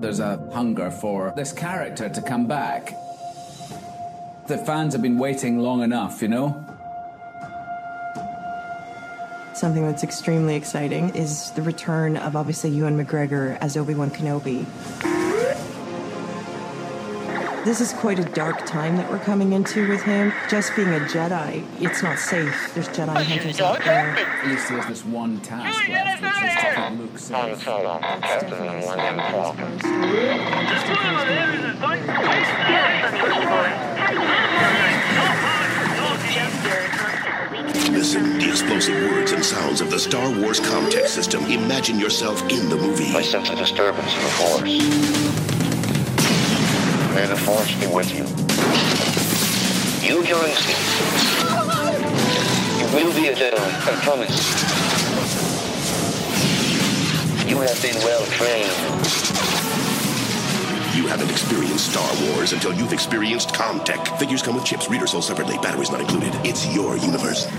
There's a hunger for this character to come back. The fans have been waiting long enough, you know? Something that's extremely exciting is the return of obviously Ewan McGregor as Obi Wan Kenobi. This is quite a dark time that we're coming into with him. Just being a Jedi, it's not safe. There's Jedi hunters out there. At least he has this one task left, which is to keep Luke Han safe. Solo, Captain the Listen, the explosive words and sounds of the Star Wars Comtech system. Imagine yourself in the movie. I sense a disturbance in the Force. May the Force be with you. Use your instincts. You will be a Jedi, I promise. You have been well trained. You haven't experienced Star Wars until you've experienced Comtech. Figures come with chips, readers sold separately, batteries not included. It's your universe.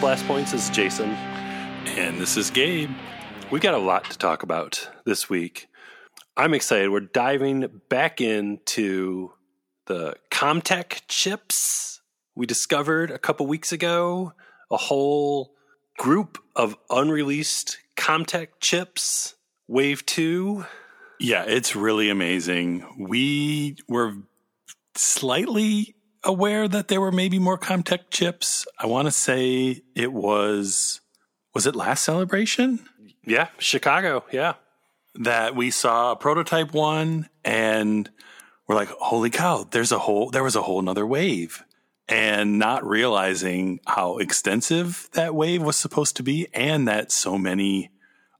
Blast Points. This is Jason. And this is Gabe. We got a lot to talk about this week. I'm excited. We're diving back into the Comtech chips we discovered a couple weeks ago. A whole group of unreleased Comtech chips, Wave 2. Yeah, it's really amazing. We were slightly aware that there were maybe more Comtech chips. I want to say it was was it last celebration Yeah, Chicago. Yeah. that we saw a prototype one and we're like, "Holy cow, there's a whole there was a whole nother wave." And not realizing how extensive that wave was supposed to be and that so many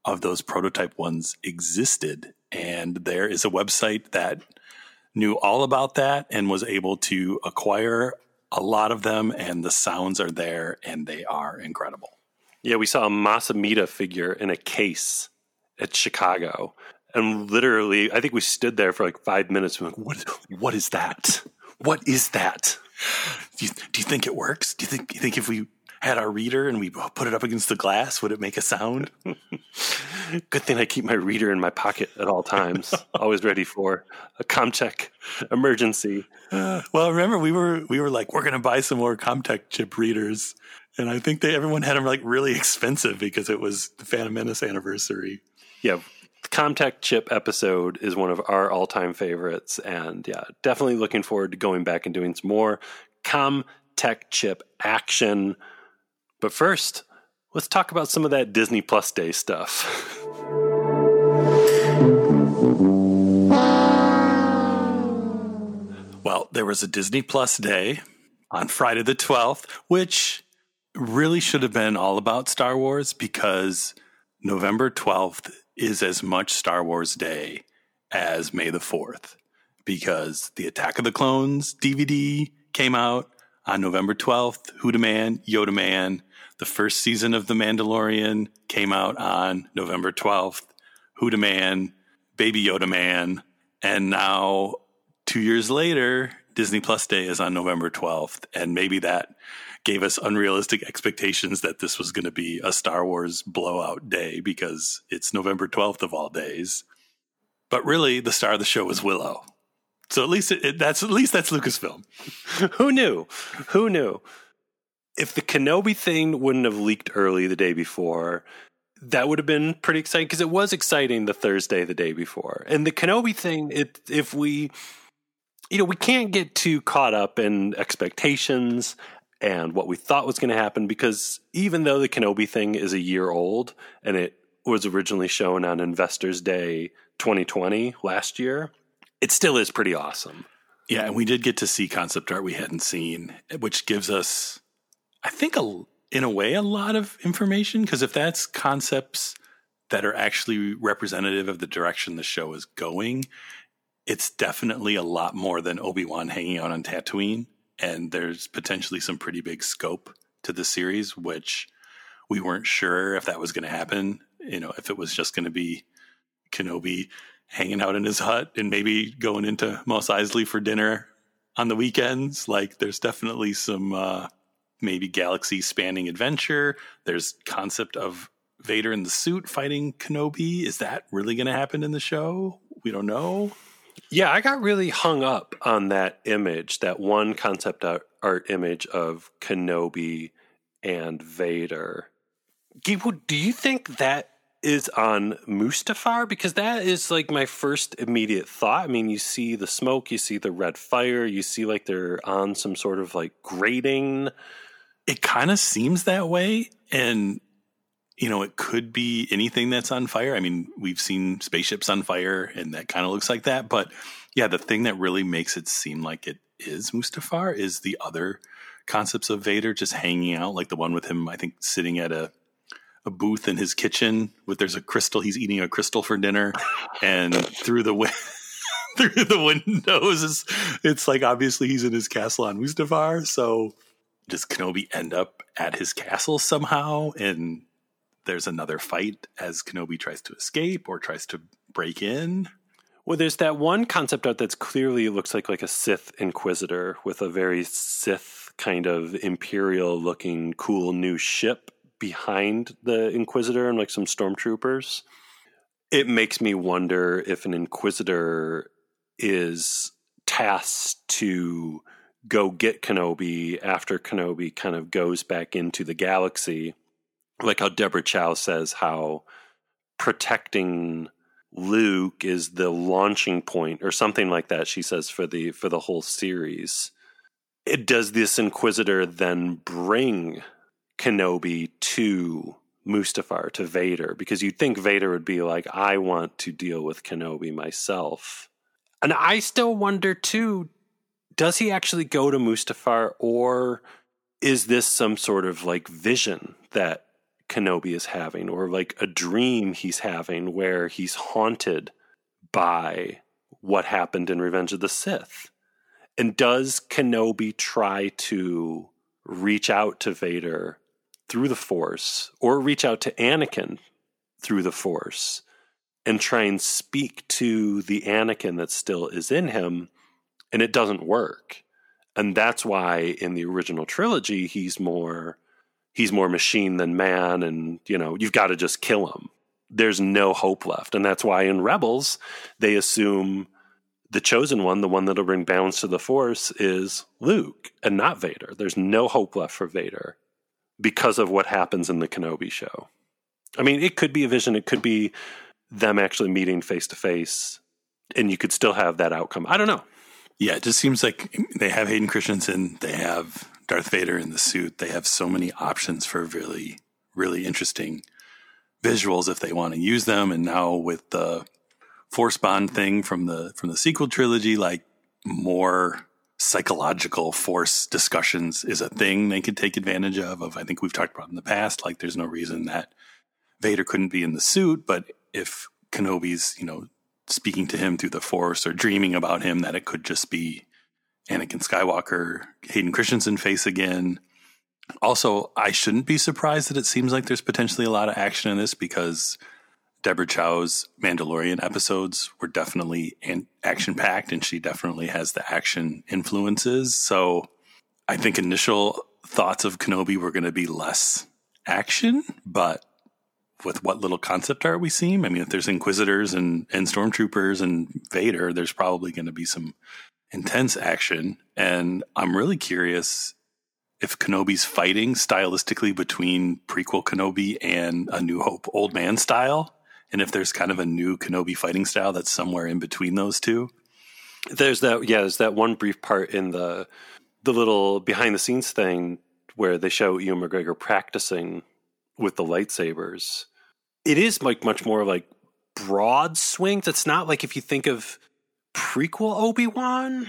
of those prototype ones existed. And there is a website that knew all about that and was able to acquire a lot of them. And the sounds are there and they are incredible. Yeah, we saw a Mas Amedda figure in a case at Chicago. And literally, I think we stood there for like five minutes. We're like, what, what is that? What is that? Do you, do you think it works? Do you think, do you think if we had our reader and we put it up against the glass, would it make a sound? Good thing I keep my reader in my pocket at all times, always ready for a Comtech emergency. well, remember we were we were like we're going to buy some more Comtech chip readers, and I think they everyone had them like really expensive because it was the Phantom Menace anniversary. Yeah, the Comtech chip episode is one of our all time favorites. And yeah, definitely looking forward to going back and doing some more Comtech chip action. But first, let's talk about some of that Disney Plus Day stuff. Well, there was a Disney Plus day on Friday the 12th, which really should have been all about Star Wars because November 12th is as much Star Wars Day as May the 4th because the Attack of the Clones DVD came out on November 12th. Huda Man, Yoda Man. The first season of The Mandalorian came out on November 12th. Huda Man, Baby Yoda Man. And now, two years later, Disney Plus Day is on November 12th, and maybe that gave us unrealistic expectations that this was going to be a Star Wars blowout day because it's November 12th of all days. But really, the star of the show was Willow. So at least it, it, that's at least that's Lucasfilm. Who knew? Who knew? If the Kenobi thing wouldn't have leaked early the day before, that would have been pretty exciting because it was exciting the Thursday the day before. And the Kenobi thing, it if we you know, we can't get too caught up in expectations and what we thought was going to happen because even though the Kenobi thing is a year old and it was originally shown on Investors Day 2020 last year, it still is pretty awesome. Yeah, and we did get to see concept art we hadn't seen, which gives us, I think, a, in a way, a lot of information. Because if that's concepts that are actually representative of the direction the show is going, it's definitely a lot more than Obi Wan hanging out on Tatooine and there's potentially some pretty big scope to the series, which we weren't sure if that was going to happen. You know, if it was just going to be Kenobi hanging out in his hut and maybe going into Mos Eisley for dinner on the weekends. Like, there's definitely some uh, maybe galaxy spanning adventure. There's concept of Vader in the suit fighting Kenobi. Is that really going to happen in the show? We don't know. Yeah, I got really hung up on that image, that one concept art image of Kenobi and Vader. Do you think that is on Mustafar? Because that is like my first immediate thought. I mean, you see the smoke, you see the red fire, you see like they're on some sort of like grating. It kind of seems that way. And you know, it could be anything that's on fire. I mean, we've seen spaceships on fire and that kind of looks like that. But yeah, the thing that really makes it seem like it is Mustafar is the other concepts of Vader just hanging out, like the one with him, I think, sitting at a a booth in his kitchen with there's a crystal. He's eating a crystal for dinner, and through the wi- through the windows, it's, it's like obviously he's in his castle on Mustafar. So does Kenobi end up at his castle somehow? And there's another fight as Kenobi tries to escape or tries to break in. Well, there's that one concept art that's clearly looks like like a Sith Inquisitor with a very Sith kind of imperial looking cool new ship behind the Inquisitor and like some stormtroopers. It makes me wonder if an Inquisitor is tasked to go get Kenobi after Kenobi kind of goes back into the galaxy like how Deborah Chow says how protecting Luke is the launching point or something like that she says for the for the whole series. It does this inquisitor then bring Kenobi to Mustafar to Vader because you'd think Vader would be like I want to deal with Kenobi myself. And I still wonder too does he actually go to Mustafar or is this some sort of like vision that Kenobi is having, or like a dream he's having where he's haunted by what happened in Revenge of the Sith. And does Kenobi try to reach out to Vader through the Force, or reach out to Anakin through the Force, and try and speak to the Anakin that still is in him? And it doesn't work. And that's why in the original trilogy, he's more he's more machine than man and you know you've got to just kill him. There's no hope left. And that's why in rebels they assume the chosen one the one that'll bring balance to the force is luke and not vader. There's no hope left for vader because of what happens in the kenobi show. I mean it could be a vision. It could be them actually meeting face to face and you could still have that outcome. I don't know yeah it just seems like they have hayden christensen they have Darth Vader in the suit, they have so many options for really, really interesting visuals if they want to use them. And now with the Force Bond thing from the from the sequel trilogy, like more psychological force discussions is a thing they could take advantage of. Of I think we've talked about in the past. Like there's no reason that Vader couldn't be in the suit, but if Kenobi's, you know, speaking to him through the Force or dreaming about him, that it could just be Anakin Skywalker, Hayden Christensen face again. Also, I shouldn't be surprised that it seems like there's potentially a lot of action in this because Deborah Chow's Mandalorian episodes were definitely action packed, and she definitely has the action influences. So I think initial thoughts of Kenobi were going to be less action, but with what little concept art we see, I mean, if there's Inquisitors and, and Stormtroopers and Vader, there's probably going to be some intense action. And I'm really curious if Kenobi's fighting stylistically between prequel Kenobi and A New Hope Old Man style and if there's kind of a new Kenobi fighting style that's somewhere in between those two. There's that yeah, there's that one brief part in the the little behind the scenes thing where they show Ewan McGregor practicing with the lightsabers. It is like much more like broad swings. It's not like if you think of prequel Obi Wan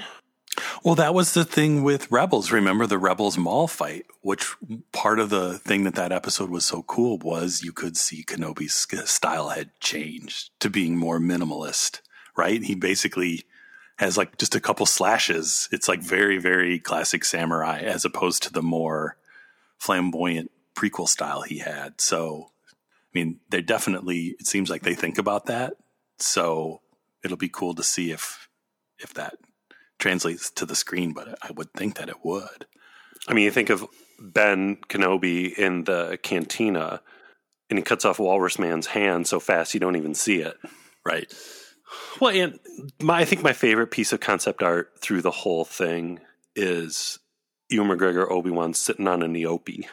well, that was the thing with Rebels. Remember the Rebels Maul fight, which part of the thing that that episode was so cool was you could see Kenobi's style had changed to being more minimalist, right? He basically has like just a couple slashes. It's like very, very classic samurai as opposed to the more flamboyant prequel style he had. So, I mean, they definitely, it seems like they think about that. So it'll be cool to see if, if that translates to the screen, but I would think that it would. I mean, you think of Ben Kenobi in the cantina, and he cuts off Walrus Man's hand so fast you don't even see it. Right. Well, and my, I think my favorite piece of concept art through the whole thing is Ewan McGregor Obi Wan sitting on an Eopie.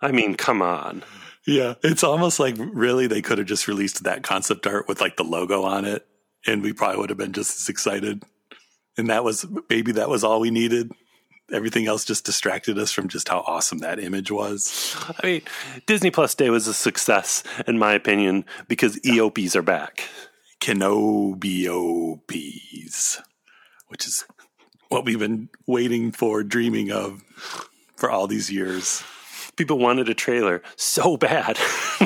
I mean, come on. Yeah, it's almost like really they could have just released that concept art with like the logo on it, and we probably would have been just as excited and that was maybe that was all we needed everything else just distracted us from just how awesome that image was. I mean, Disney Plus Day was a success, in my opinion, because Eopies are back. Kenobiopes, which is what we've been waiting for, dreaming of for all these years. People wanted a trailer so bad.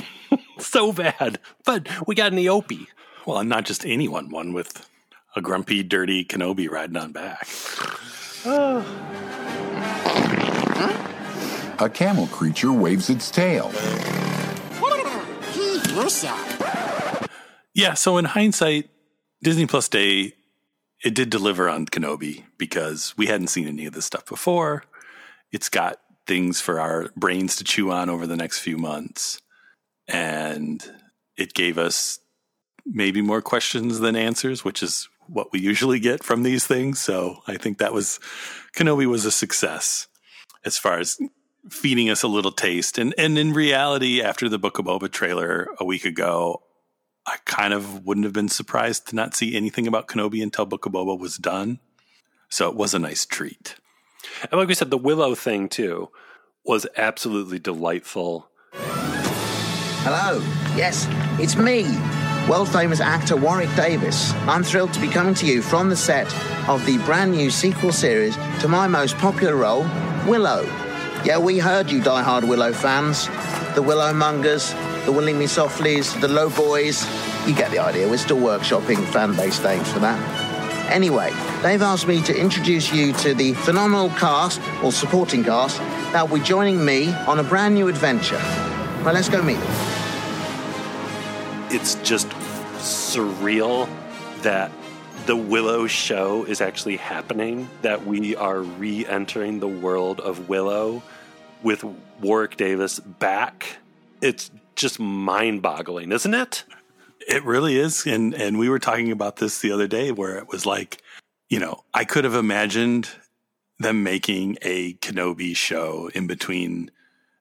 so bad. But we got an Eopie. Well, and not just anyone, one with a grumpy, dirty Kenobi riding on back. A camel creature waves its tail. Yeah, so in hindsight, Disney Plus Day, it did deliver on Kenobi because we hadn't seen any of this stuff before. It's got things for our brains to chew on over the next few months. And it gave us maybe more questions than answers, which is what we usually get from these things. So I think that was Kenobi was a success as far as feeding us a little taste. And and in reality, after the Book of Boba trailer a week ago, I kind of wouldn't have been surprised to not see anything about Kenobi until Book of Boba was done. So it was a nice treat. And like we said, the Willow thing too was absolutely delightful. Hello. Yes, it's me, world famous actor Warwick Davis. I'm thrilled to be coming to you from the set of the brand new sequel series to my most popular role, Willow. Yeah, we heard you, die-hard Willow fans. The Willow Mongers, the Willing Me Softlies, the Low Boys. You get the idea. We're still workshopping fan base names for that. Anyway, they've asked me to introduce you to the phenomenal cast, or supporting cast, that will be joining me on a brand new adventure. Well, let's go meet them it's just surreal that the Willow show is actually happening, that we are re entering the world of Willow with Warwick Davis back. It's just mind boggling, isn't it? It really is. And and we were talking about this the other day where it was like, you know, I could have imagined them making a Kenobi show in between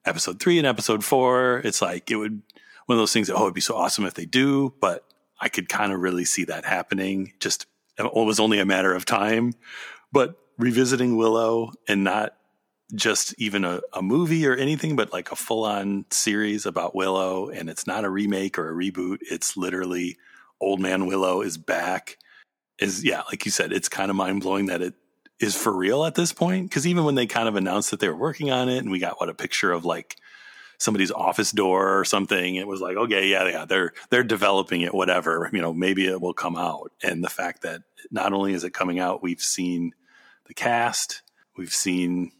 episode three and episode four. It's like it would one of those things that, oh, it'd be so awesome if they do, but I could kind of really see that happening. Just it was only a matter of time. But revisiting Willow and not just even a, a movie or anything, but like a full on series about Willow, and it's not a remake or a reboot. It's literally Old Man Willow is back. Is yeah, like you said, it's kind of mind blowing that it is for real at this point. Because even when they kind of announced that they were working on it, and we got what a picture of like somebody's office door or something. It was like, okay, yeah, yeah, they're they're developing it, whatever. You know, maybe it will come out. And the fact that not only is it coming out, we've seen the cast, we've seen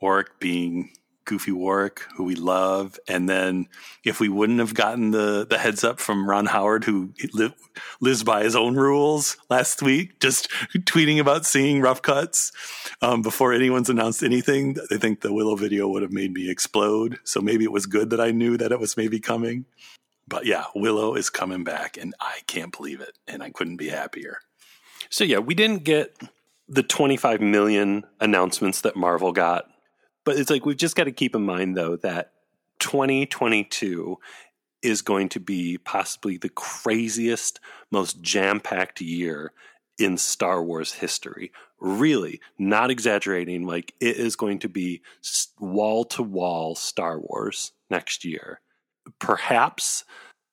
Warwick being Goofy Warwick, who we love, and then if we wouldn't have gotten the the heads up from Ron Howard, who li- lives by his own rules, last week, just tweeting about seeing rough cuts um, before anyone's announced anything, I think the Willow video would have made me explode. So maybe it was good that I knew that it was maybe coming. But yeah, Willow is coming back, and I can't believe it, and I couldn't be happier. So yeah, we didn't get the 25 million announcements that Marvel got. But it's like we've just got to keep in mind though that 2022 is going to be possibly the craziest, most jam-packed year in Star Wars history. Really, not exaggerating, like it is going to be wall to wall Star Wars next year. Perhaps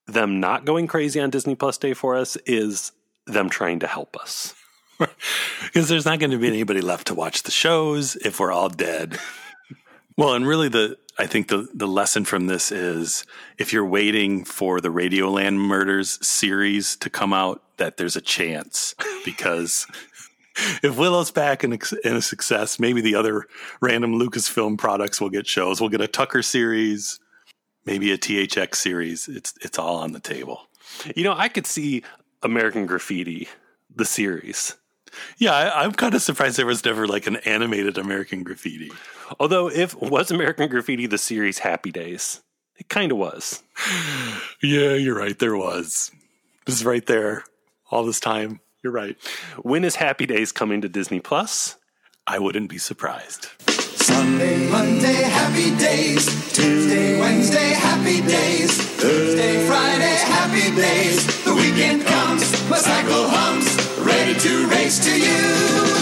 them not going crazy on Disney Plus Day for us is them trying to help us. Because there's not going to be anybody left to watch the shows if we're all dead. well, and really the I think the the lesson from this is if you're waiting for the Radioland Murders series to come out, that there's a chance because if Willow's back and, a success, maybe the other random Lucasfilm products will get shows. We'll get a Tucker series, maybe a THX series. It's it's all on the table. You know, I could see American Graffiti, the series. Yeah, I, am kind of surprised there was never like an animated American Graffiti. Although, if was American Graffiti the series Happy Days, it kind of was. yeah, you're right. There was. It was right there all this time. You're right. When is Happy Days coming to Disney Plus? I wouldn't be surprised. Sunday, Monday, happy days. Tuesday, Wednesday, happy days. Thursday, Friday, happy days. The weekend comes, my cycle hums, to race to you.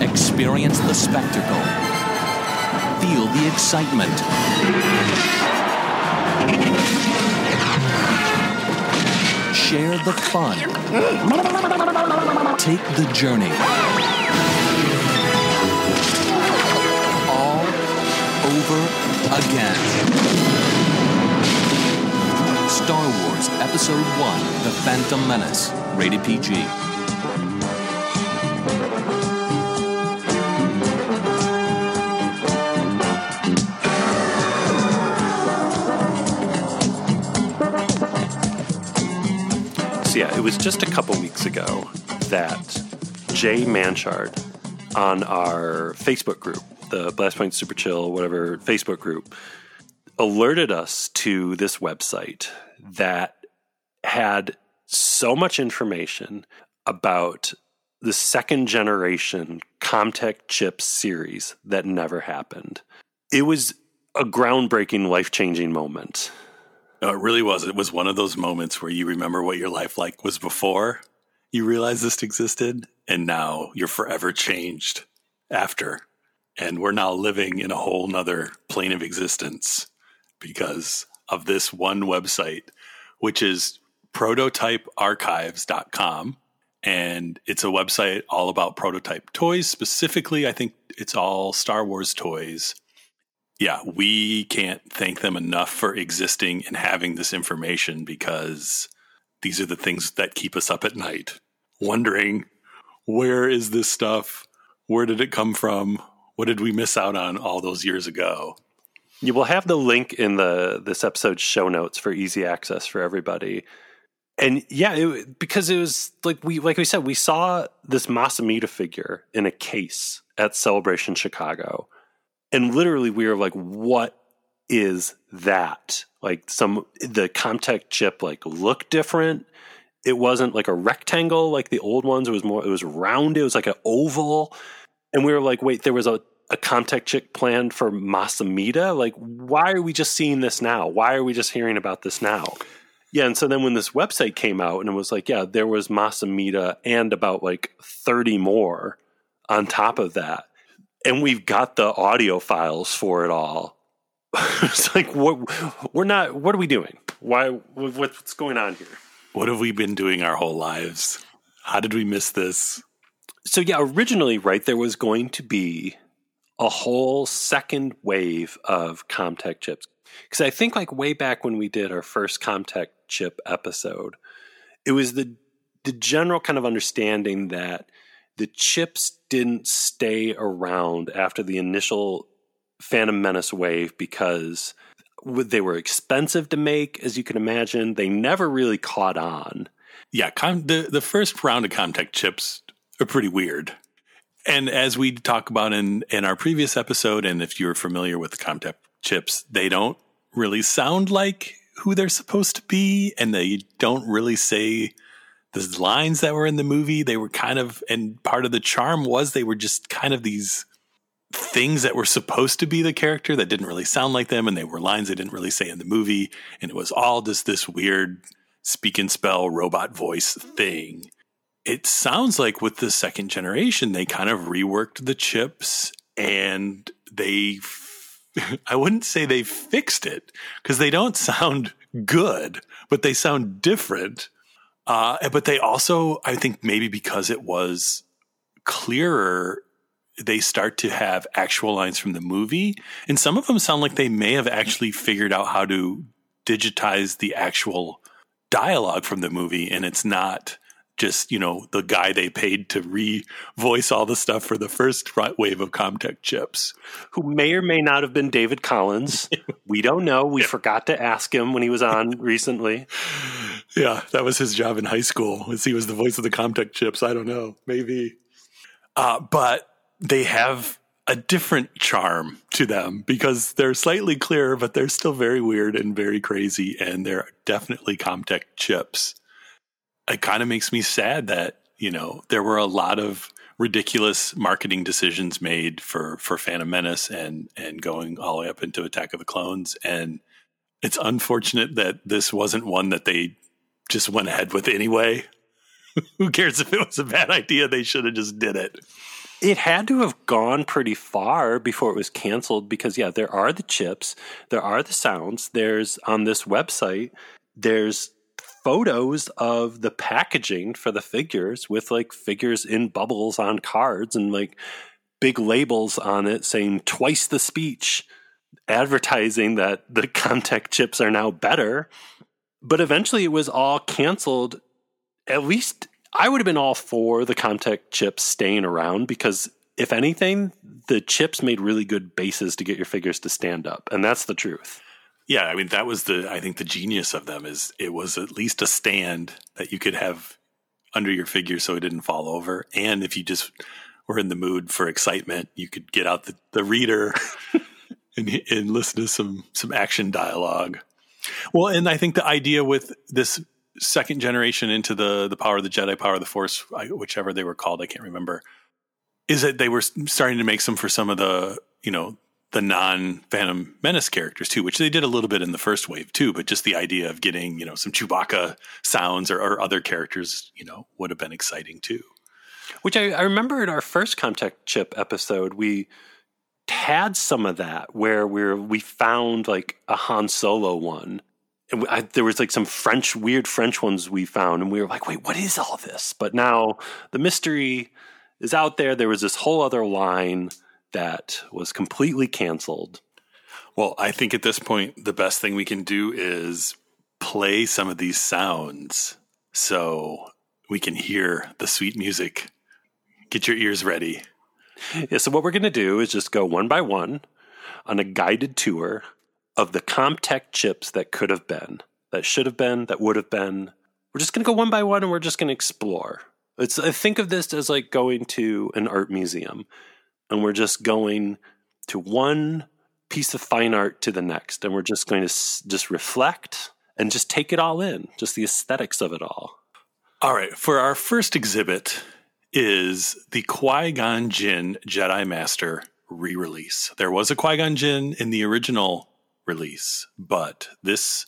Experience the spectacle. Feel the excitement. Share the fun. Take the journey. All over again. Star Wars Episode 1 The Phantom Menace. Rated PG. So yeah, it was just a couple weeks ago that Jay Manchard on our Facebook group, the Blast Point Super Chill, whatever Facebook group, alerted us to this website that had so much information about the second generation Comtech chip series that never happened. It was a groundbreaking, life changing moment. No, it really was. It was one of those moments where you remember what your life like was before you realized this existed, and now you're forever changed after. And we're now living in a whole nother plane of existence because of this one website, which is prototypearchives.com. And it's a website all about prototype toys. Specifically, I think it's all Star Wars toys yeah, we can't thank them enough for existing and having this information because these are the things that keep us up at night, wondering where is this stuff? Where did it come from? What did we miss out on all those years ago? You will have the link in the this episode's show notes for easy access for everybody. And yeah, it, because it was like we like we said, we saw this Mas Amedda figure in a case at Celebration Chicago and literally we were like, what is that? Like some the Comtech chip like looked different. It wasn't like a rectangle like the old ones. It was more. It was round. It was like an oval. And we were like, wait, there was a a Comtech chick planned for Mas Amedda. Like, why are we just seeing this now? Why are we just hearing about this now? Yeah, and so then when this website came out and it was like, yeah, there was Mas Amedda and about like 30 more on top of that and we've got the audio files for it all. it's like what we're not. What are we doing? Why? What's going on here? What have we been doing our whole lives? How did we miss this? So yeah, originally, right, there was going to be a whole second wave of Comtech chips because I think like way back when we did our first Comtech chip episode, it was the the general kind of understanding that the chips didn't stay around after the initial Phantom Menace wave because they were expensive to make, as you can imagine. They never really caught on. Yeah, com- the the first round of Comtech chips are pretty weird. And as we talk about in in our previous episode, and if you're familiar with the Comtech chips, they don't really sound like who they're supposed to be, and they don't really say the lines that were in the movie. They were kind of, and part of the charm was they were just kind of these things that were supposed to be the character that didn't really sound like them, and they were lines they didn't really say in the movie, and it was all just this weird speak and spell robot voice thing. It sounds like with the second generation, they kind of reworked the chips and they I wouldn't say they fixed it because they don't sound good, but they sound different. Uh, but they also, I think, maybe because it was clearer, they start to have actual lines from the movie. And some of them sound like they may have actually figured out how to digitize the actual dialogue from the movie. And it's not just you know the guy they paid to re-voice all the stuff for the first wave of Comtech chips, who may or may not have been David Collins. we don't know. We forgot to ask him when he was on recently. Yeah, that was his job in high school. Was he was the voice of the Comtech chips? I don't know, maybe. Uh, but they have a different charm to them because they're slightly clearer, but they're still very weird and very crazy, and they're definitely Comtech chips it kind of makes me sad that you know there were a lot of ridiculous marketing decisions made for for Phantom Menace and and going all the way up into Attack of the Clones and it's unfortunate that this wasn't one that they just went ahead with anyway. Who cares if it was a bad idea? They should have just did it. It had to have gone pretty far before it was canceled because yeah, there are the chips, there are the sounds. There's on this website, there's photos of the packaging for the figures with like figures in bubbles on cards and like big labels on it saying twice the speech, advertising that the Comtech chips are now better. But eventually it was all canceled. At least I would have been all for the Comtech chips staying around because if anything, the chips made really good bases to get your figures to stand up. And that's the truth. Yeah, I mean that was the I think the genius of them is it was at least a stand that you could have under your figure so it didn't fall over, and if you just were in the mood for excitement, you could get out the, the reader and, and listen to some some action dialogue. Well, and I think the idea with this second generation into the the power of the Jedi, power of the Force, whichever they were called, I can't remember, is that they were starting to make some for some of the you know the non Phantom Menace characters too, which they did a little bit in the first wave too. But just the idea of getting you know some Chewbacca sounds or, or other characters, you know, would have been exciting too. Which I, I remember in our first Comtech Chip episode, we had some of that where we we found like a Han Solo one. And I, there was like some French, weird French ones we found, and we were like, "Wait, what is all this?" But now the mystery is out there. There was this whole other line that was completely canceled. Well, I think at this point, the best thing we can do is play some of these sounds so we can hear the sweet music. Get your ears ready. Yeah, so what we're going to do is just go one by one on a guided tour of the Comtech chips that could have been, that should have been, that would have been. We're just going to go one by one and we're just going to explore. It's I think of this as like going to an art museum and we're just going to one piece of fine art to the next and we're just going to s- just reflect and just take it all in just the aesthetics of it all all right for our first exhibit is the qui-gon jinn jedi master re-release there was a qui-gon jinn in the original release but this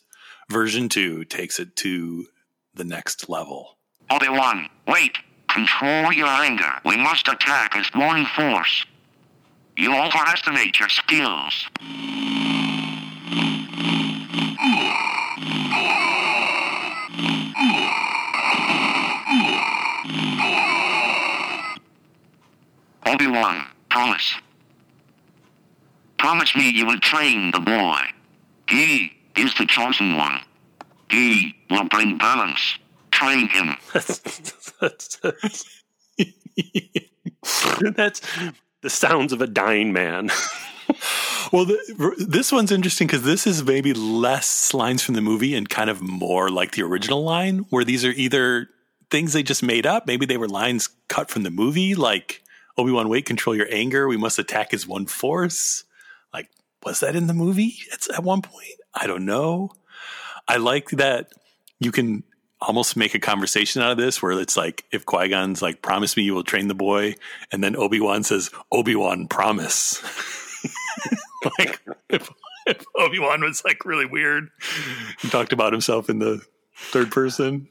version 2 takes it to the next level Obi-Wan, wait! Control your anger. We must attack as one force. You overestimate your skills. Obi-Wan, promise. Promise me you will train the boy. He is the chosen one. He will bring balance. Train him. That's the sounds of a dying man. Well, the, this one's interesting because this is maybe less lines from the movie and kind of more like the original line, where these are either things they just made up. Maybe they were lines cut from the movie, like Obi Wan, wait, control your anger. We must attack as one force. Like, was that in the movie? It's at one point. I don't know. I like that you can almost make a conversation out of this where it's like if Qui Gon's like, promise me you will train the boy, and then Obi Wan says, Obi Wan, promise. like if, if Obi Wan was like really weird, he talked about himself in the third person.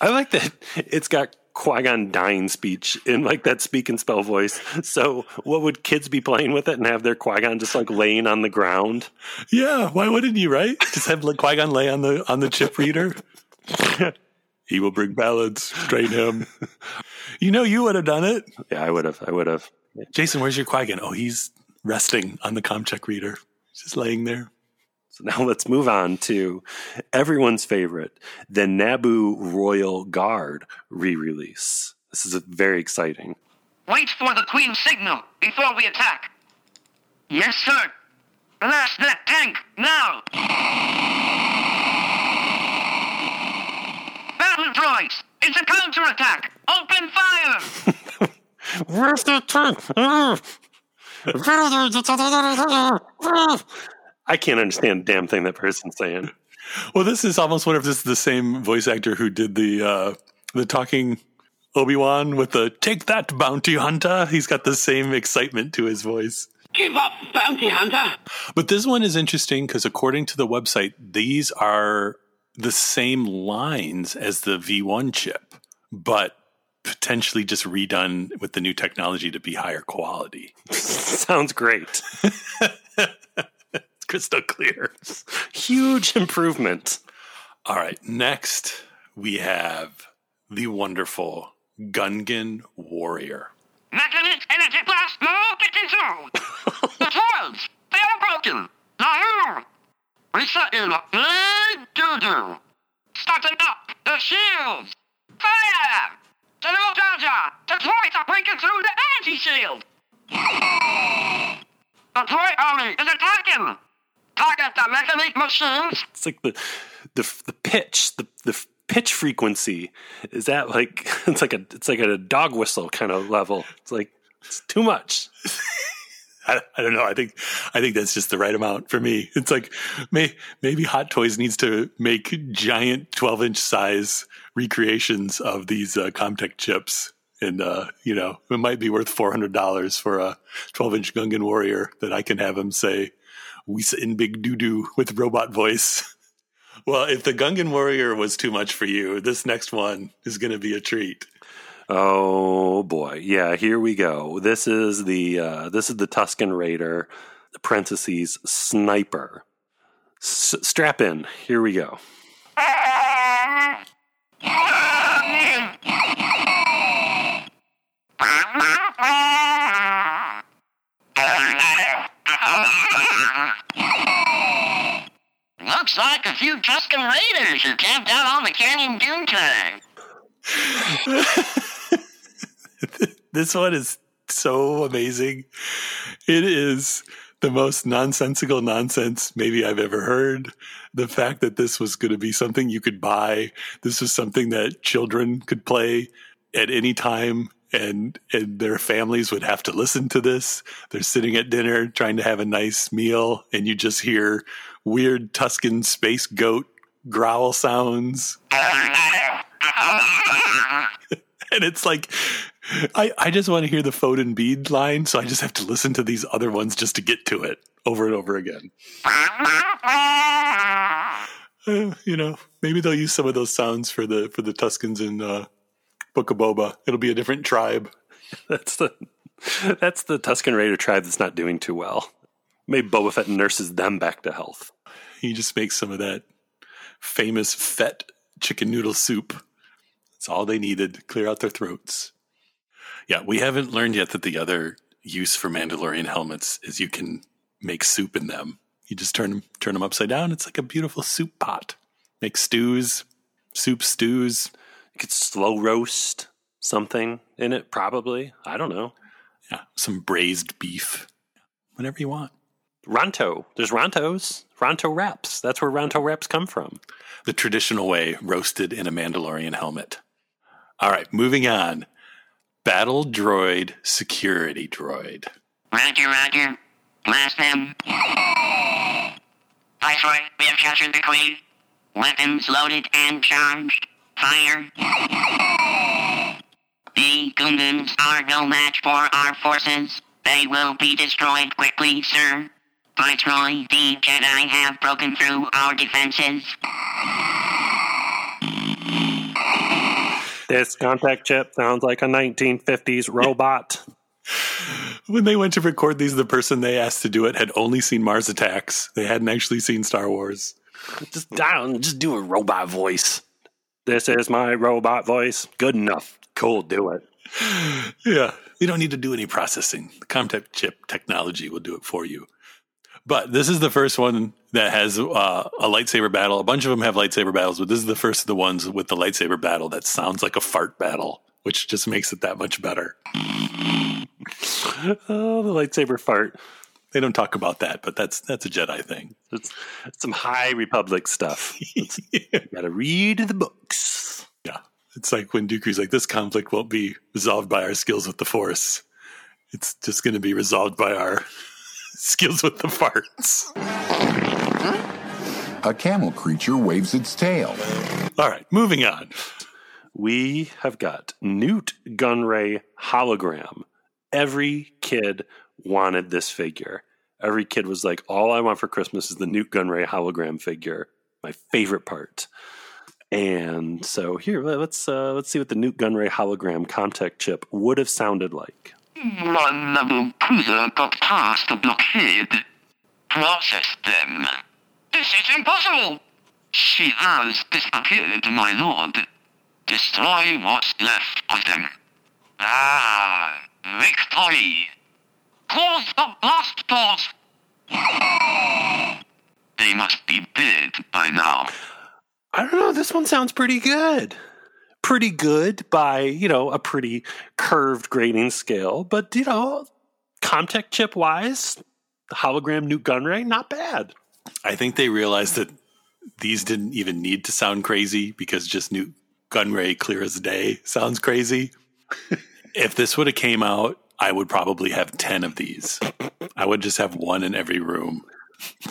I like that it's got Qui Gon dying speech in like that speak and spell voice. So, what would kids be playing with it and have their Qui Gon just like laying on the ground? Yeah, why wouldn't you? Right? Just have like Qui Gon lay on the on the chip reader. he will bring balance. Train him. You know, you would have done it. Yeah, I would have. I would have. Jason, where's your Qui Gon? Oh, he's resting on the Comtech reader, He's just laying there. So now let's move on to everyone's favorite, the Naboo Royal Guard re-release. This is very exciting. Wait for the Queen's signal before we attack. Yes, sir. Blast that tank now. Battle droids, it's a counterattack. Open fire. Where's the tank? I can't understand a damn thing that person's saying. Well, this is almost wonder if this is the same voice actor who did the uh, the talking Obi Wan with the "Take that, bounty hunter." He's got the same excitement to his voice. Give up, bounty hunter. But this one is interesting because according to the website, these are the same lines as the V1 chip, but potentially just redone with the new technology to be higher quality. Sounds great. Crystal clear. Huge improvement. All right, next we have the wonderful Gungan Warrior. Mechanic energy blast mode control. the droids, they are broken. Now, reset in big doo-doo. Starting up the shields. Fire! General Jar the droids are breaking through the anti-shield. The droid army is attacking. Target the mechanic machines. It's like the the the pitch, the the pitch frequency is that like it's like a it's like a dog whistle kind of level. It's like it's too much. I, don't know. I think I think that's just the right amount for me. It's like may, maybe Hot Toys needs to make giant twelve inch size recreations of these uh, Comtech chips, and uh, you know it might be worth four hundred dollars for a twelve inch Gungan Warrior that I can have him say "We in big doo doo" with robot voice. well, if the Gungan Warrior was too much for you, this next one is going to be a treat. Oh boy, yeah. Here we go. This is the uh, this is the Tusken Raider, parentheses sniper. S- strap in. Here we go. Looks like a few Tusken Raiders who camped out on the Canyon Dune time. this one is so amazing. It is the most nonsensical nonsense maybe I've ever heard. The fact that this was going to be something you could buy, this was something that children could play at any time and and their families would have to listen to this. They're sitting at dinner trying to have a nice meal and you just hear weird Tusken space goat growl sounds. and it's like I, I just want to hear the Foden bead line, so I just have to listen to these other ones just to get to it over and over again. Uh, you know, maybe they'll use some of those sounds for the for the Tuskens in uh, Book of Boba. It'll be a different tribe. That's the that's the Tusken Raider tribe that's not doing too well. Maybe Boba Fett nurses them back to health. He just makes some of that famous Fett chicken noodle soup. That's all they needed to clear out their throats. Yeah, we haven't learned yet that the other use for Mandalorian helmets is you can make soup in them. You just turn them turn them upside down. It's like a beautiful soup pot. Make stews, soup stews. You could slow roast. something in it, probably. I don't know. Yeah, some braised beef, whatever you want. Ronto. There's Rontos. Ronto wraps. That's where Ronto wraps come from. The traditional way, roasted in a Mandalorian helmet. All right, moving on. Battle droid, security droid. Roger, roger. Blast them. Viceroy, we have captured the Queen. Weapons loaded and charged. Fire. The Gungans are no match for our forces. They will be destroyed quickly, sir. Viceroy, the Jedi have broken through our defenses. This Comtech chip sounds like a 1950s robot. When they went to record these, the person they asked to do it had only seen Mars Attacks. They hadn't actually seen Star Wars. just down, just do a robot voice. This is my robot voice. Good enough. Cool, do it. Yeah, you don't need to do any processing. The Comtech chip technology will do it for you. But this is the first one that has uh, a lightsaber battle. A bunch of them have lightsaber battles, but this is the first of the ones with the lightsaber battle that sounds like a fart battle, which just makes it that much better. Oh, the lightsaber fart. They don't talk about that, but that's that's a Jedi thing. It's, it's some High Republic stuff. You gotta read the books. Yeah, it's like when Dooku's like, "This conflict won't be resolved by our skills with the Force. It's just going to be resolved by our skills with the farts." A camel creature waves its tail. All right, moving on. We have got Nute Gunray hologram. Every kid wanted this figure. Every kid was like, "All I want for Christmas is the Nute Gunray hologram figure." My favorite part. And so here, let's uh, let's see what the Nute Gunray hologram contact chip would have sounded like. My level cruiser got past the blockade. Process them. This is impossible. She has disappeared, my lord. Destroy what's left of them. Ah, victory. Close the blast doors. They must be dead by now. I don't know. This one sounds pretty good. Pretty good by, you know, a pretty curved grading scale. But, you know, Comtech chip wise, the hologram Nute Gunray, not bad. I think they realized that these didn't even need to sound crazy because just Nute Gunray, clear as day, sounds crazy. if this would have came out, I would probably have ten of these. I would just have one in every room.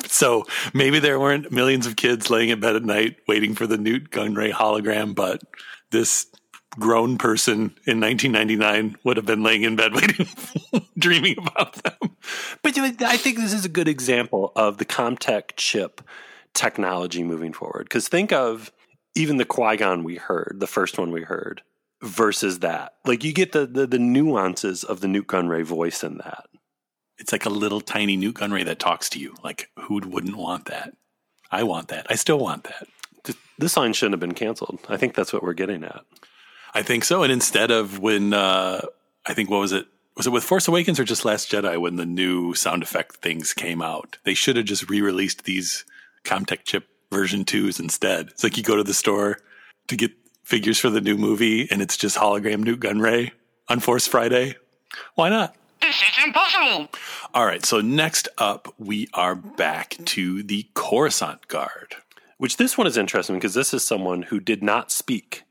So maybe there weren't millions of kids laying in bed at night waiting for the Nute Gunray hologram, but this grown person in 1999 would have been laying in bed waiting, dreaming about them. But I think this is a good example of the Comtech chip technology moving forward. Because think of even the Qui Gon we heard, the first one we heard, versus that. Like you get the, the the nuances of the Nute Gunray voice in that. It's like a little tiny Nute Gunray that talks to you. Like who wouldn't want that? I want that. I still want that. Th- This line shouldn't have been canceled. I think that's what we're getting at. I think so. And instead of when uh, I think what was it? Was it with Force Awakens or just Last Jedi when the new sound effect things came out? They should have just re-released these Comtech chip version twos instead. It's like you go to the store to get figures for the new movie, and it's just hologram Nute Gunray on Force Friday. Why not? This is impossible. All right. So next up, we are back to the Coruscant Guard. Which this one is interesting because this is someone who did not speak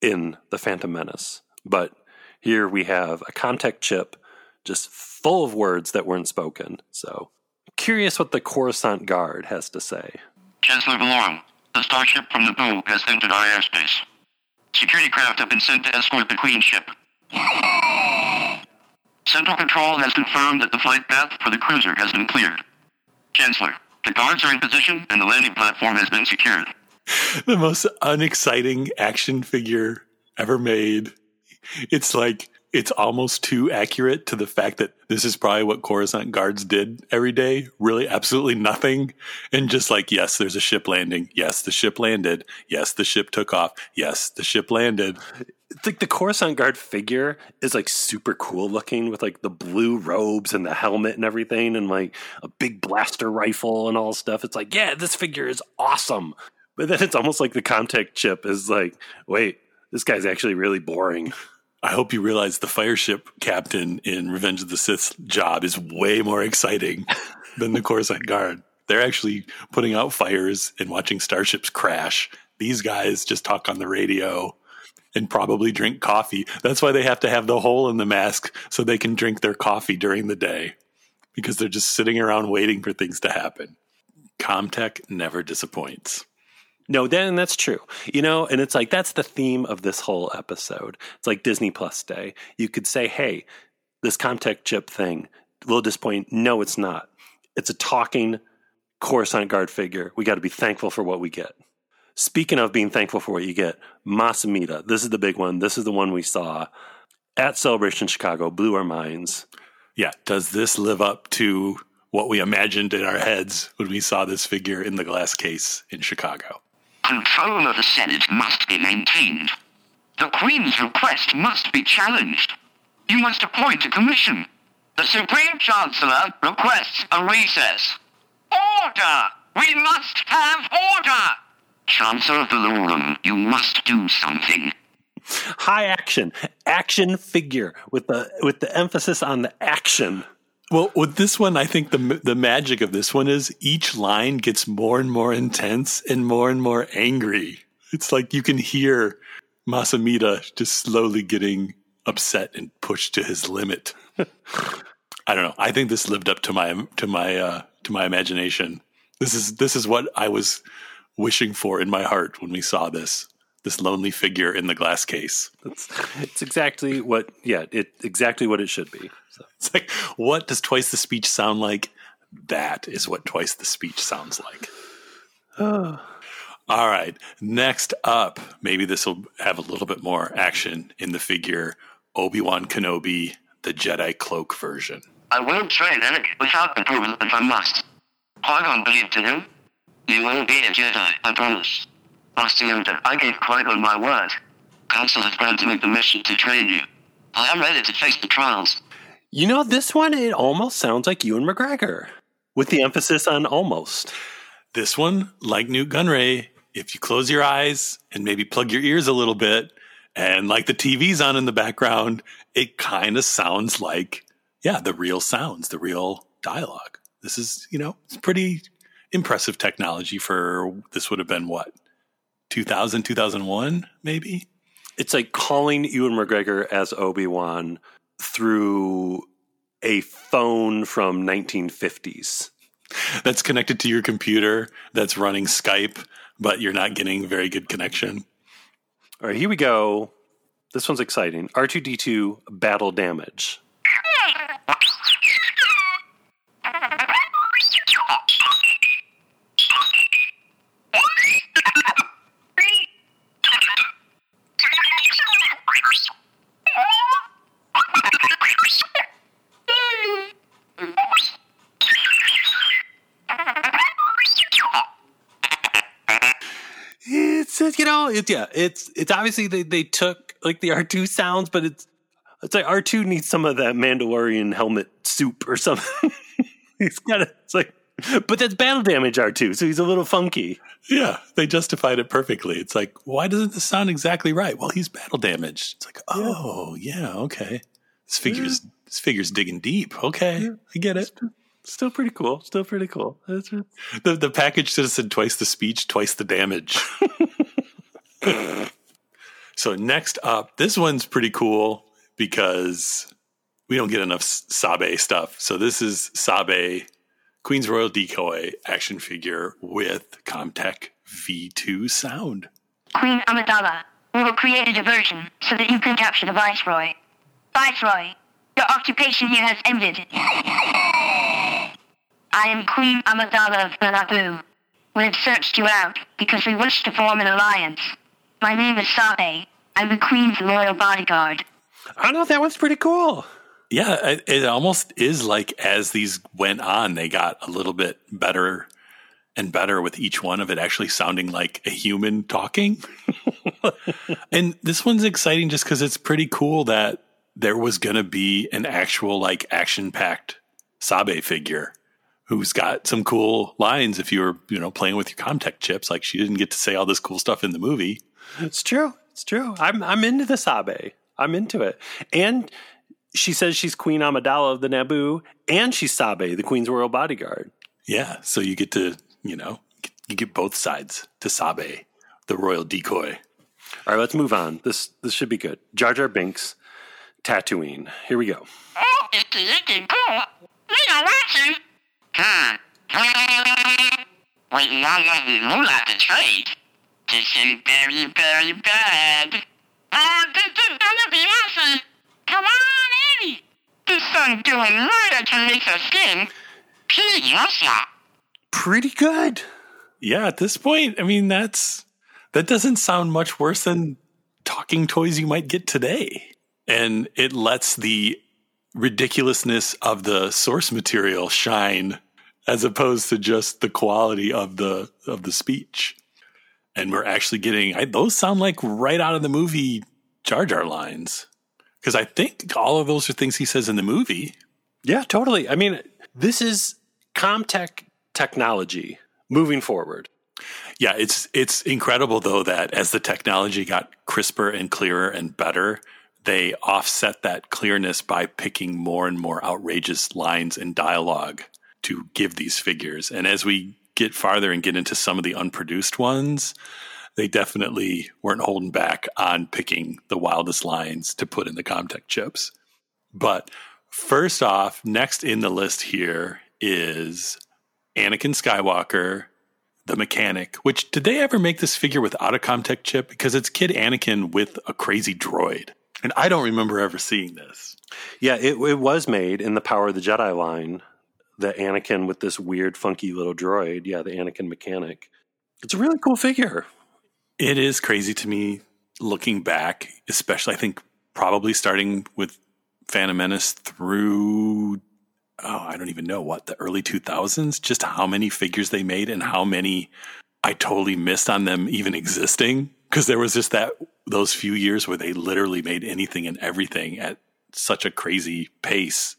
in the Phantom Menace. But here we have a Comtech chip just full of words that weren't spoken. So curious what the Coruscant Guard has to say. Chancellor Valorum, the starship from Naboo has entered our airspace. Security craft have been sent to escort the Queen ship. Central Control has confirmed that the flight path for the cruiser has been cleared. Chancellor, the guards are in position and the landing platform has been secured. the most unexciting action figure ever made. It's like it's almost too accurate to the fact that this is probably what Coruscant guards did every day. Really, absolutely nothing. And just like, yes, there's a ship landing. Yes, the ship landed. Yes, the ship took off. Yes, the ship landed. It's like the Coruscant Guard figure is like super cool looking with like the blue robes and the helmet and everything and like a big blaster rifle and all stuff. It's like, yeah, this figure is awesome. But then it's almost like the Comtech chip is like, wait, this guy's actually really boring. I hope you realize the fire ship captain in Revenge of the Sith's job is way more exciting than the Coruscant Guard. They're actually putting out fires and watching starships crash. These guys just talk on the radio and probably drink coffee. That's why they have to have the hole in the mask so they can drink their coffee during the day because they're just sitting around waiting for things to happen. Comtech never disappoints. No, then that's true. You know, and it's like that's the theme of this whole episode. It's like Disney Plus Day. You could say, hey, this Comtech chip thing, a little disappointing. No, it's not. It's a talking Coruscant Guard figure. We got to be thankful for what we get. Speaking of being thankful for what you get, Mas Amedda. This is the big one. This is the one we saw at Celebration Chicago. Blew our minds. Yeah. Does this live up to what we imagined in our heads when we saw this figure in the glass case in Chicago? Control of the Senate must be maintained. The Queen's request must be challenged. You must appoint a commission. The Supreme Chancellor requests a recess. Order! We must have order! Chancellor Valorum, you must do something. High action, action figure with the with the emphasis on the action. Well, with this one, I think the the magic of this one is each line gets more and more intense and more and more angry. It's like you can hear Mas Amedda just slowly getting upset and pushed to his limit. I don't know. I think this lived up to my to my uh, to my imagination. This is this is what I was wishing for in my heart when we saw this this lonely figure in the glass case. It's, it's exactly what yeah, it exactly what it should be. So. It's like what does twice the speech sound like? That is what twice the speech sounds like. All right. Next up, maybe this will have a little bit more action in the figure Obi Wan Kenobi, the Jedi cloak version. I will trade Anakin without approval if I must. Qui-Gon believed in him. You will be a Jedi, I promise. Master Yoda, I gave Qui-Gon my word. Council has granted me permission to train you. I am ready to face the trials. You know, this one it almost sounds like Ewan McGregor, with the emphasis on almost. This one, like Nute Gunray, if you close your eyes and maybe plug your ears a little bit, and like the TV's on in the background, it kind of sounds like, yeah, the real sounds, the real dialogue. This is, you know, it's pretty impressive technology for this would have been what 2000 2001 maybe It's like calling Ewan McGregor as Obi Wan through a phone from 1950s. that's connected to your computer that's running skype but you're not getting very good connection All right, here we go. This one's exciting. R2D2 battle damage. Uh, you know it's yeah it's it's obviously they they took like the R2 sounds, but it's it's like R2 needs some of that Mandalorian helmet soup or something. he's got it. It's like, but that's battle damage R2, so he's a little funky. yeah they justified it perfectly it's like why doesn't this sound exactly right well he's battle damaged it's like oh yeah, okay this figure's this figure's digging deep okay i get it Still pretty cool. Still pretty cool. That's the, the package should have said twice the speech twice the damage so next up this one's pretty cool because we don't get enough sabe stuff so this is sabe queen's royal decoy action figure with comtech v2 sound Queen Amidala, we will create a diversion so that you can capture the Viceroy. Viceroy, your occupation here has ended. I am Queen Amidala of Balabu. We have searched you out because we wish to form an alliance. My name is Sabe. I'm the Queen's loyal bodyguard. I don't know. That one's pretty cool. Yeah, it, it almost is like as these went on, they got a little bit better and better with each one of it actually sounding like a human talking. and this one's exciting just because it's pretty cool that there was going to be an actual like action packed Sabe figure who's got some cool lines if you were, you know, playing with your Comtech chips. Like she didn't get to say all this cool stuff in the movie. It's true. It's true. I'm I'm into the Sabe. I'm into it. And she says she's Queen Amidala of the Naboo, and she's Sabe, the Queen's royal bodyguard. Yeah, so you get to, you know, you get both sides to Sabe, the royal decoy. All right, let's move on. This this should be good. Jar Jar Binks, Tatooine. Here we go. Oh, it's looking cool. We are watching. Wait, not let you know like the trade. This is very, very bad. Oh, this is gonna be awesome. Come on, Eddie. This son's doing murder to Lisa Skin. Pretty awesome. Pretty good. Yeah, at this point, I mean, that's that doesn't sound much worse than talking toys you might get today. And it lets the ridiculousness of the source material shine as opposed to just the quality of the of the speech. And we're actually getting I, those sound like right out of the movie Jar Jar lines because I think all of those are things he says in the movie. Yeah, totally. I mean, this is Comtech technology moving forward. Yeah, it's it's incredible though that as the technology got crisper and clearer and better, they offset that clearness by picking more and more outrageous lines and dialogue to give these figures. And as we get farther and get into some of the unproduced ones, they definitely weren't holding back on picking the wildest lines to put in the Comtech chips. But first off, next in the list here is Anakin Skywalker, the mechanic. Which did they ever make this figure without a Comtech chip? Because it's Kid Anakin with a crazy droid. And I don't remember ever seeing this. Yeah, it, it was made in the Power of the Jedi line. The Anakin with this weird, funky little droid. Yeah, the Anakin mechanic. It's a really cool figure. It is crazy to me looking back, especially I think probably starting with Phantom Menace through oh, I don't even know what the early 2000s, just how many figures they made and how many I totally missed on them even existing because there was just that those few years where they literally made anything and everything at such a crazy pace.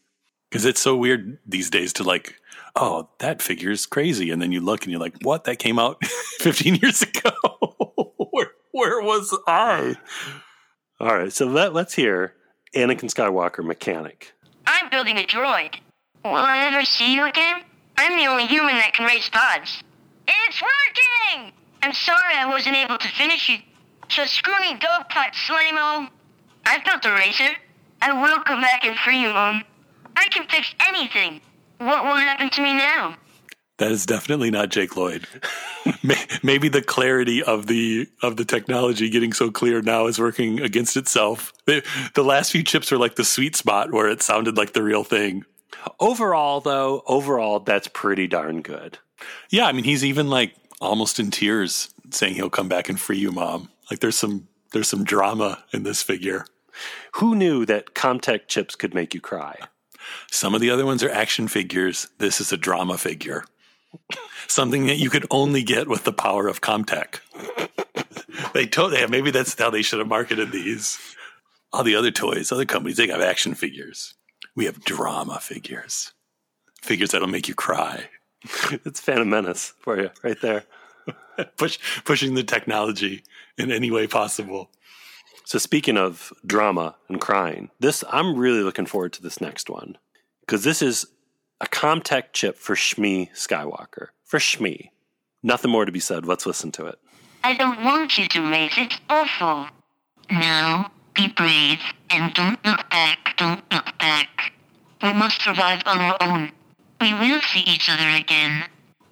Because it's so weird these days to like, oh, that figure's crazy, and then you look and you're like, what? That came out 15 years ago. where, where was I? All right, so let, let's hear Anakin Skywalker mechanic. I'm building a droid. Will I ever see you again? I'm the only human that can raise pods. It's working! I'm sorry I wasn't able to finish it. So screw me, dog pot slimo. I've built a racer. I will come back and free you, Mom. I can fix anything. What will happen to me now? That is definitely not Jake Lloyd. Maybe the clarity of the of the technology getting so clear now is working against itself. The, the last few chips were like the sweet spot where it sounded like the real thing. Overall, though, overall, that's pretty darn good. Yeah, I mean, he's even like almost in tears, saying he'll come back and free you, mom. Like there's some there's some drama in this figure. Who knew that Comtech chips could make you cry? Some of the other ones are action figures. This is a drama figure. Something that you could only get with the power of Comtech. they told yeah, maybe that's how they should have marketed these. All the other toys, other companies, they have action figures. We have drama figures. Figures that'll make you cry. it's Phantom Menace for you, right there. Push, pushing the technology in any way possible. So speaking of drama and crying, this I'm really looking forward to this next one because this is a Comtech chip for Shmi Skywalker. For Shmi. Nothing more to be said. Let's listen to it. I don't want you to raise it awful. Now, be brave and don't look back, don't look back. We must survive on our own. We will see each other again.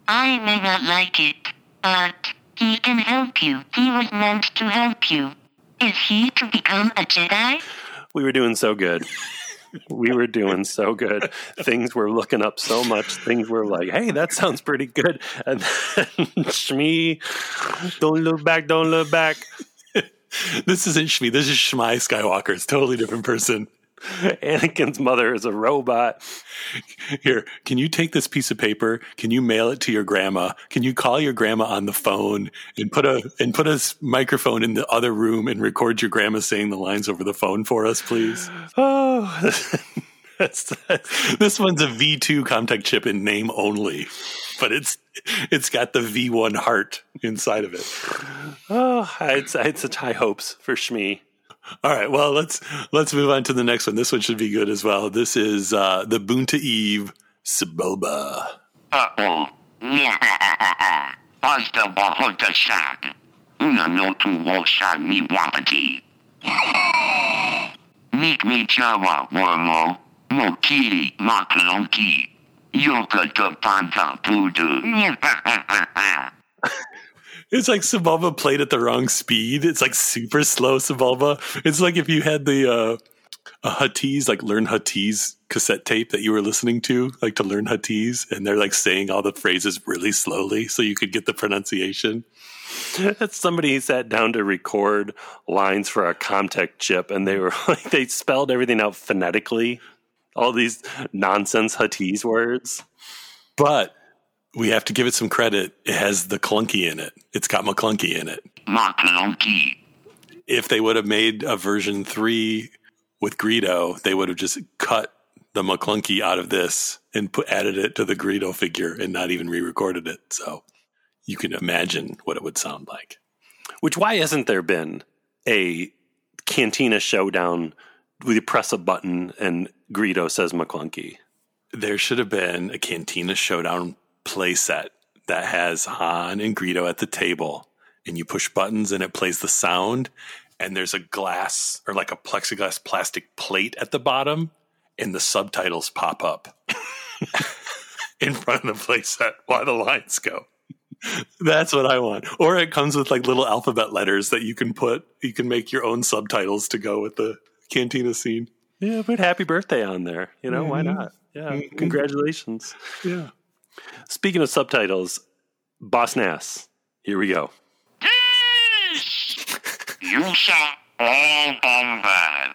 I may not like it, but he can help you. He was meant to help you. Is he to become a Jedi? We were doing so good. we were doing so good. Things were looking up so much. Things were like, hey, that sounds pretty good. And then Shmi, don't look back, don't look back. this isn't Shmi. This is Shmai Skywalker. It's totally different person. Anakin's mother is a robot. Here, can you take this piece of paper? Can you mail it to your grandma? Can you call your grandma on the phone and put a and put a microphone in the other room and record your grandma saying the lines over the phone for us, please? Oh, that's, that's, this one's a V2 Comtech chip in name only, but it's it's got the V1 heart inside of it. Oh, I had, I had such high hopes for Shmi. All right, well let's let's move on to the next one. This one should be good as well. This is uh, the Boonta Eve Sebulba. Uh-oh. Hasta bahota shag. Una no tu wosha mi wapati. Meet me chawa wormo. Mo ki maklonki. Yoka to panta pudu. It's like Sebulba played at the wrong speed. It's like super slow Sebulba. It's like if you had the uh, a Huttese, like learn Huttese cassette tape that you were listening to, like to learn Huttese, and they're like saying all the phrases really slowly so you could get the pronunciation. That's somebody sat down to record lines for a Comtech chip, and they were like they spelled everything out phonetically, all these nonsense Huttese words. But we have to give it some credit. It has the clunky in it. It's got McClunky in it. Maklonki. If they would have made a version three with Greedo, they would have just cut the McClunky out of this and put added it to the Greedo figure and not even re-recorded it. So you can imagine what it would sound like. Which why hasn't there been a Cantina showdown where you press a button and Greedo says McClunky? There should have been a Cantina Showdown playset that has Han and Greedo at the table, and you push buttons and it plays the sound. And there's a glass or like a plexiglass plastic plate at the bottom, and the subtitles pop up in front of the playset while the lines go. That's what I want. Or it comes with like little alphabet letters that you can put, you can make your own subtitles to go with the cantina scene. Yeah, put happy birthday on there. You know, why Mhm. not? Yeah, Mhm. congratulations. Yeah. Speaking of subtitles, Boss Nass, here we go. You shall all on that.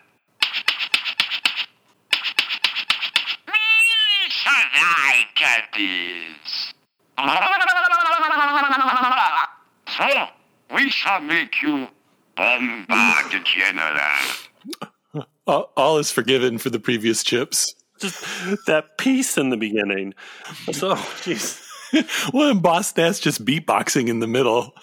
Sarai Caddies. So, we shall make you Bombad General. All is forgiven for the previous chips. Just that piece in the beginning. So, jeez. well, and Boss Nass just beatboxing in the middle.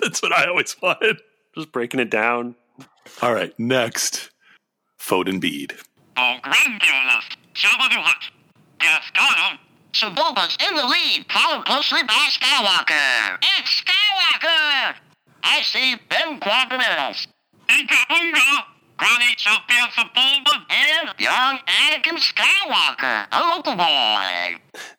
That's what I always wanted. Just breaking it down. All right, next, Fode and Beed. Oh, grandiose. Superduper. Gascon. Sebulba's in the lead, followed closely by Skywalker. It's Skywalker! I see Ben Quadinaros. Inga Unga. Granny Champion Sebulba. And young Anakin Skywalker, a local boy.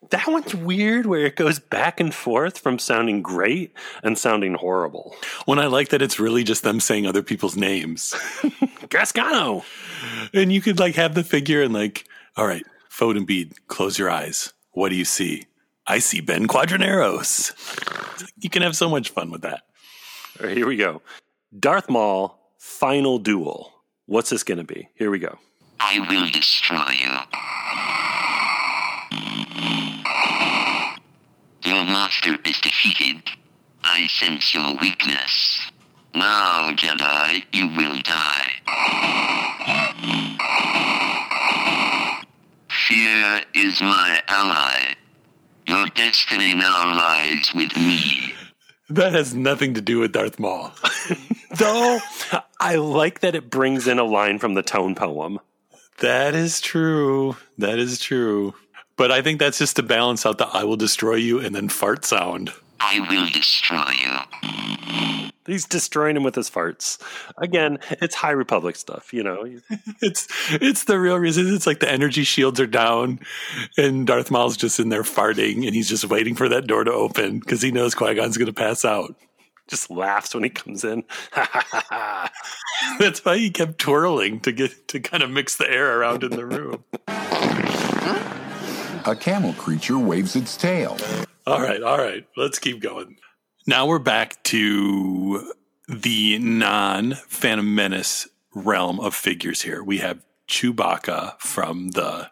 That one's weird where it goes back and forth from sounding great and sounding horrible. When I like that it's really just them saying other people's names. Gasgano. And you could like have the figure and like, all right, Fode and Beed, close your eyes. What do you see? I see Ben Quadinaros. You can have so much fun with that. All right, here we go. Darth Maul, final duel. What's this going to be? Here we go. I will destroy you. Your master is defeated. I sense your weakness. Now, Jedi, you will die. Fear is my ally. Your destiny now lies with me. That has nothing to do with Darth Maul. Though I like that it brings in a line from the tone poem. That is true. That is true. But I think that's just to balance out the I will destroy you and then fart sound. I will destroy you. He's destroying him with his farts. Again, it's High Republic stuff, you know. It's it's the real reason. It's like the energy shields are down and Darth Maul's just in there farting and he's just waiting for that door to open because he knows Qui-Gon's gonna pass out. Just laughs when he comes in. That's why he kept twirling to get to kind of mix the air around in the room. A camel creature waves its tail. All right, all right. Let's keep going. Now we're back to the non Phantom Menace realm of figures here. We have Chewbacca from the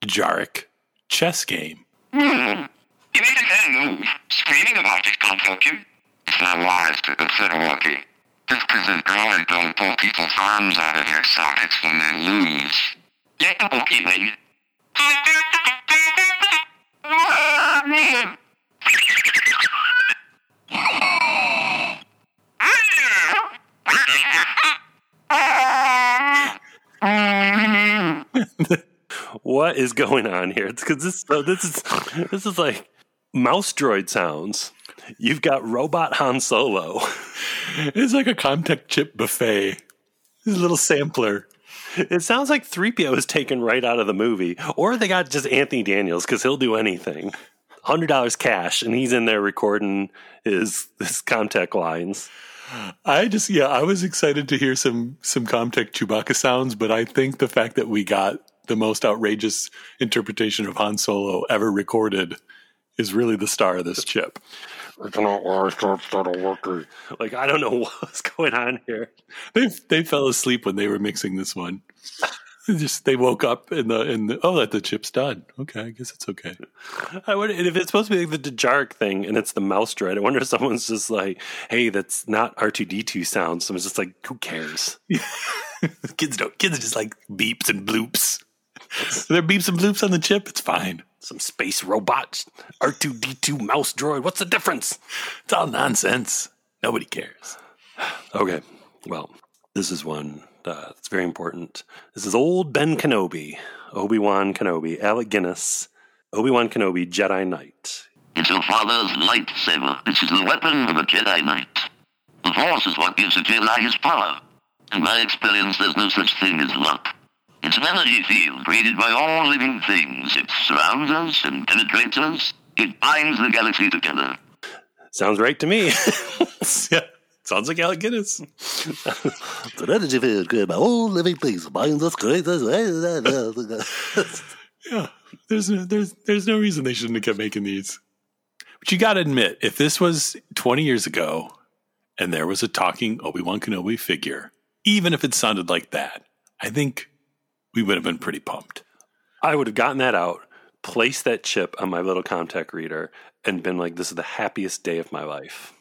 Dejarik chess game. You need anything screaming about this can't Salaries to considerably. This present drawing don't pull people's arms out of their sockets when they lose. Get the bookie, baby. What is going on here? It's because this so this is this is like mouse droid sounds. You've got robot Han Solo. It's like a Comtech chip buffet. This little sampler. It sounds like 3PO is taken right out of the movie. Or they got just Anthony Daniels because he'll do anything. $100 cash, and he's in there recording his, his Comtech lines. I just yeah, I was excited to hear some some Comtech Chewbacca sounds, but I think the fact that we got the most outrageous interpretation of Han Solo ever recorded is really the star of this chip. Like I don't know what's going on here. They they fell asleep when they were mixing this one. Just they woke up in the in the oh that the chip's done. Okay, I guess it's okay. I wonder if it's supposed to be like the Dejarik thing and it's the mouse droid. I wonder if someone's just like, "Hey, that's not R two D two sound." Someone's just like, "Who cares?" kids don't. Kids just like beeps and bloops. there are beeps and bloops on the chip. It's fine. Some space robot, R two D two mouse droid. What's the difference? It's all nonsense. Nobody cares. Okay, well, this is one uh, that's very important. This is old Ben Kenobi, Obi Wan Kenobi, Alec Guinness, Obi Wan Kenobi, Jedi Knight. It's your father's lightsaber. This is the weapon of a Jedi Knight. The Force is what gives a Jedi his power. In my experience, there's no such thing as luck. It's an energy field created by all living things. It surrounds us and penetrates us. It binds the galaxy together. Sounds right to me. yeah. Sounds like Alec Guinness. the energy field created by all living things binds us yeah, there's no, there's there's no reason they shouldn't have kept making these. But you got to admit, if this was 20 years ago, and there was a talking Obi Wan Kenobi figure, even if it sounded like that, I think we would have been pretty pumped. I would have gotten that out, placed that chip on my little Comtech reader, and been like, "This is the happiest day of my life."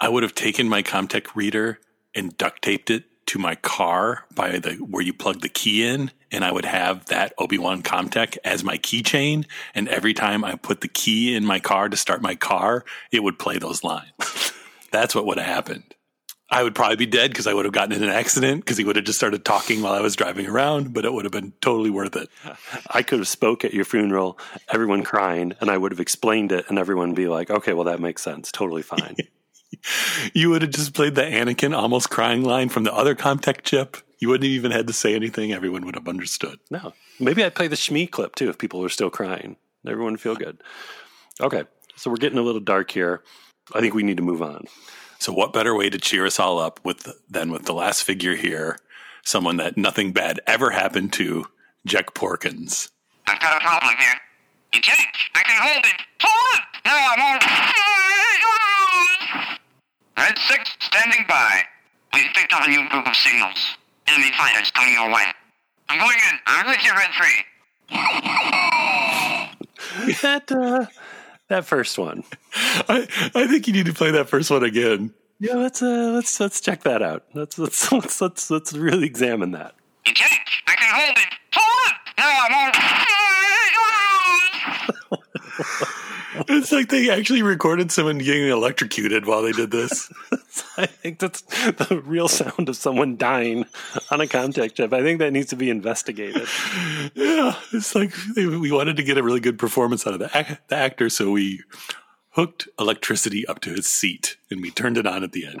I would have taken my Comtech reader and duct taped it to my car by the where you plug the key in, and I would have that Obi Wan Comtech as my keychain. And every time I put the key in my car to start my car, it would play those lines. That's what would have happened. I would probably be dead because I would have gotten in an accident because he would have just started talking while I was driving around, but it would have been totally worth it. I could have spoke at your funeral, everyone crying, and I would have explained it, and everyone be like, "Okay, well that makes sense, totally fine." you would have just played the Anakin almost crying line from the other Comtech chip. You wouldn't have even had to say anything. Everyone would have understood. No, maybe I'd play the Shmi clip too if people were still crying. Everyone would feel good. Okay, so we're getting a little dark here. I think we need to move on. So, what better way to cheer us all up with than with the last figure here, someone that nothing bad ever happened to, Jek Porkins. I've got a problem here. You can't. I can hold it. Hold it! No, I won't. Red 6 standing by. We've picked up a new group of signals. Enemy fighters coming your way. I'm going in. I'm with you, Red 3. that uh, that first one. I I think you need to play that first one again. Yeah, let's uh let's let's check that out. Let's let's let's let's, let's really examine that. You can't. I can hold it. Hold it! No, I won't. It's like they actually recorded someone getting electrocuted while they did this. I think that's the real sound of someone dying on a Comtech chip. I think that needs to be investigated. yeah, it's like we wanted to get a really good performance out of the, ac- the actor, so we hooked electricity up to his seat and we turned it on at the end.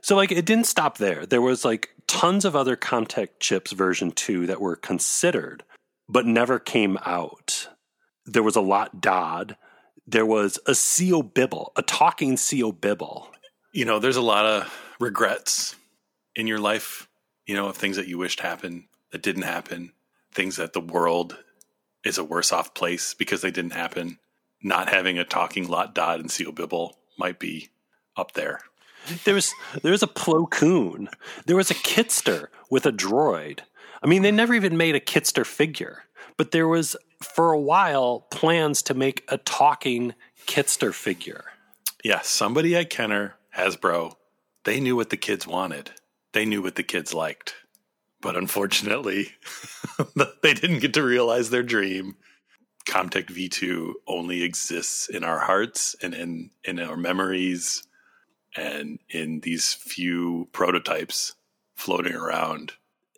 So like it didn't stop there. There was like tons of other Comtech chips version 2 that were considered but never came out. There was a Lott Dod. There was a Sio Bibble, a talking Sio Bibble. You know, there's a lot of regrets in your life, you know, of things that you wished happened that didn't happen, things that the world is a worse off place because they didn't happen. Not having a talking Lott Dod and CO Bibble might be up there. There was there was a Plo Koon. There was a Kitster with a droid. I mean, they never even made a Kitster figure, but there was for a while plans to make a talking Kitster figure. Yeah, somebody at Kenner, Hasbro, they knew what the kids wanted. They knew what the kids liked. But unfortunately, they didn't get to realize their dream. Comtech V2 only exists in our hearts and in, in our memories and in these few prototypes floating around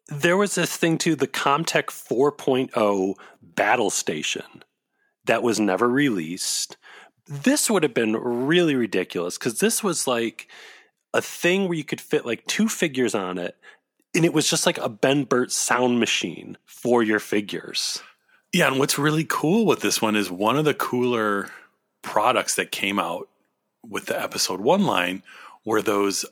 There was this thing too, the Comtech 4.0 battle station that was never released. This would have been really ridiculous because this was like a thing where you could fit like two figures on it, and it was just like a Ben Burtt sound machine for your figures. Yeah, and what's really cool with this one is one of the cooler products that came out with the episode one line were those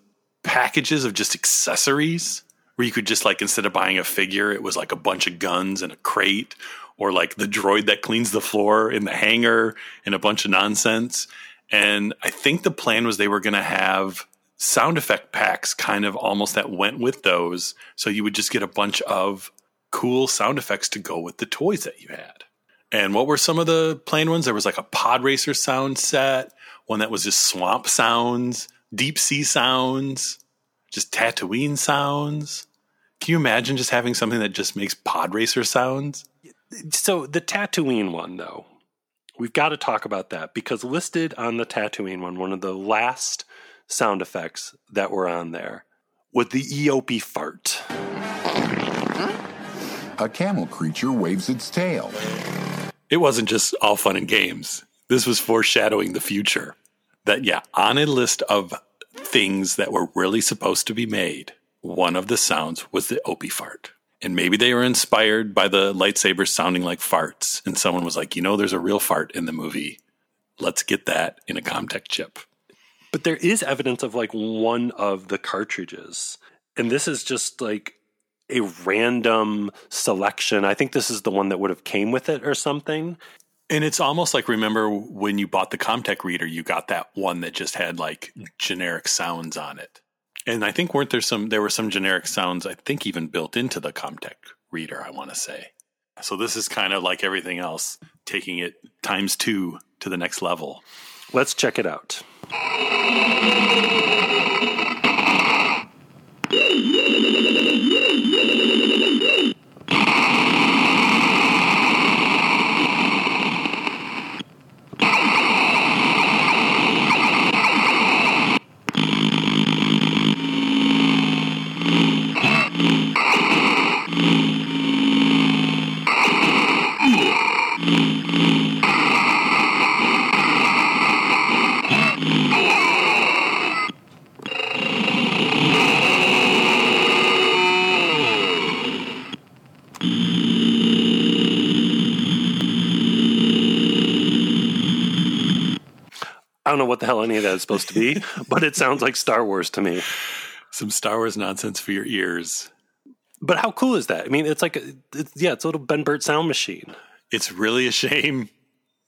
packages of just accessories where you could just like instead of buying a figure, it was like a bunch of guns and a crate, or like the droid that cleans the floor in the hangar and a bunch of nonsense. And I think the plan was they were going to have sound effect packs kind of almost that went with those. So you would just get a bunch of cool sound effects to go with the toys that you had. And what were some of the plain ones? There was like a pod racer sound set, one that was just swamp sounds, deep sea sounds, just Tatooine sounds. Can you imagine just having something that just makes pod racer sounds? So the Tatooine one, though, we've got to talk about that because listed on the Tatooine one, one of the last sound effects that were on there was the Eopie fart. A camel creature waves its tail. It wasn't just all fun and games. This was foreshadowing the future. That, yeah, on a list of things that were really supposed to be made, one of the sounds was the Eopie fart. And maybe they were inspired by the lightsabers sounding like farts. And someone was like, you know, there's a real fart in the movie. Let's get that in a Comtech chip. But there is evidence of like one of the cartridges. And this is just like a random selection. I think this is the one that would have came with it or something. And it's almost like remember when you bought the Comtech reader, you got that one that just had like generic sounds on it. And I think weren't there some there were some generic sounds I think even built into the Comtech reader, I want to say. So this is kind of like everything else, taking it times 2 to the next level. Let's check it out. I don't know what the hell any of that is supposed to be, but it sounds like Star Wars to me. Some Star Wars nonsense for your ears. But how cool is that? I mean, it's like, a, it's, yeah, it's a little Ben Burtt sound machine. It's really a shame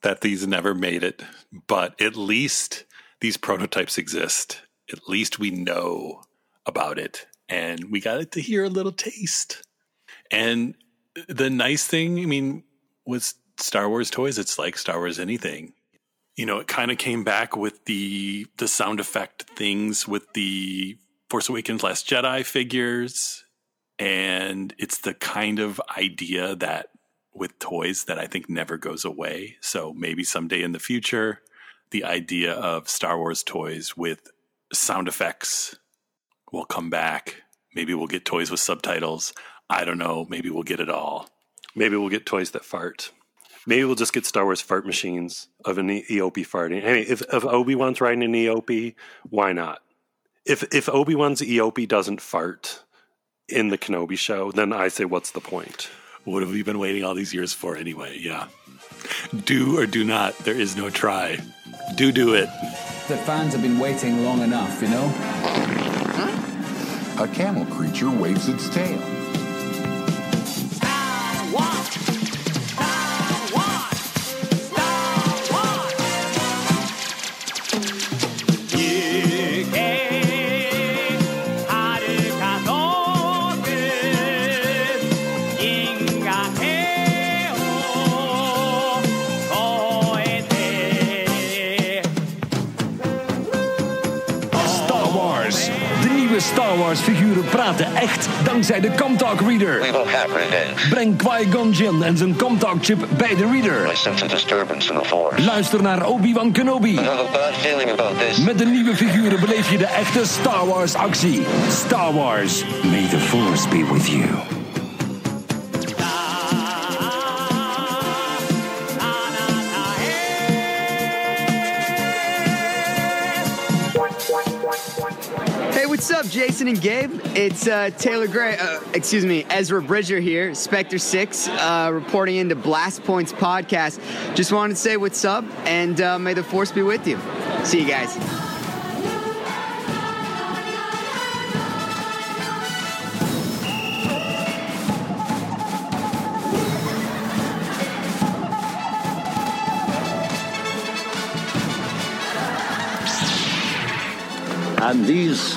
that these never made it, but at least these prototypes exist. At least we know about it, and we got it to hear a little taste. And the nice thing, I mean, with Star Wars toys, it's like Star Wars anything. You know, it kind of came back with the the sound effect things with the Force Awakens Last Jedi figures. And it's the kind of idea that with toys that I think never goes away. So maybe someday in the future, the idea of Star Wars toys with sound effects will come back. Maybe we'll get toys with subtitles. I don't know. Maybe we'll get it all. Maybe we'll get toys that fart. Maybe we'll just get Star Wars fart machines of an Eopie farting. Hey, if, if Obi Wan's riding an Eopie, why not? If if Obi Wan's Eopie doesn't fart in the Kenobi show, then I say, what's the point? What have we been waiting all these years for anyway? Yeah. Do or do not. There is no try. Do do it. The fans have been waiting long enough, you know? A camel creature waves its tail. Star Wars figuren praten echt dankzij de Comtalk Reader. We will have revenge. Breng Qui-Gon Jinn en zijn Comtalk chip bij de Reader. I sense a disturbance in the force. Luister naar Obi-Wan Kenobi. I have a bad feeling about this. Met de nieuwe figuren beleef je de echte Star Wars actie. Star Wars. May the Force be with you. Up, Jason and Gabe? It's uh, Taylor Gray, uh, excuse me, Ezra Bridger here, Spectre 6, uh, reporting into Blast Points podcast. Just wanted to say what's up, and uh, may the force be with you. See you guys. And these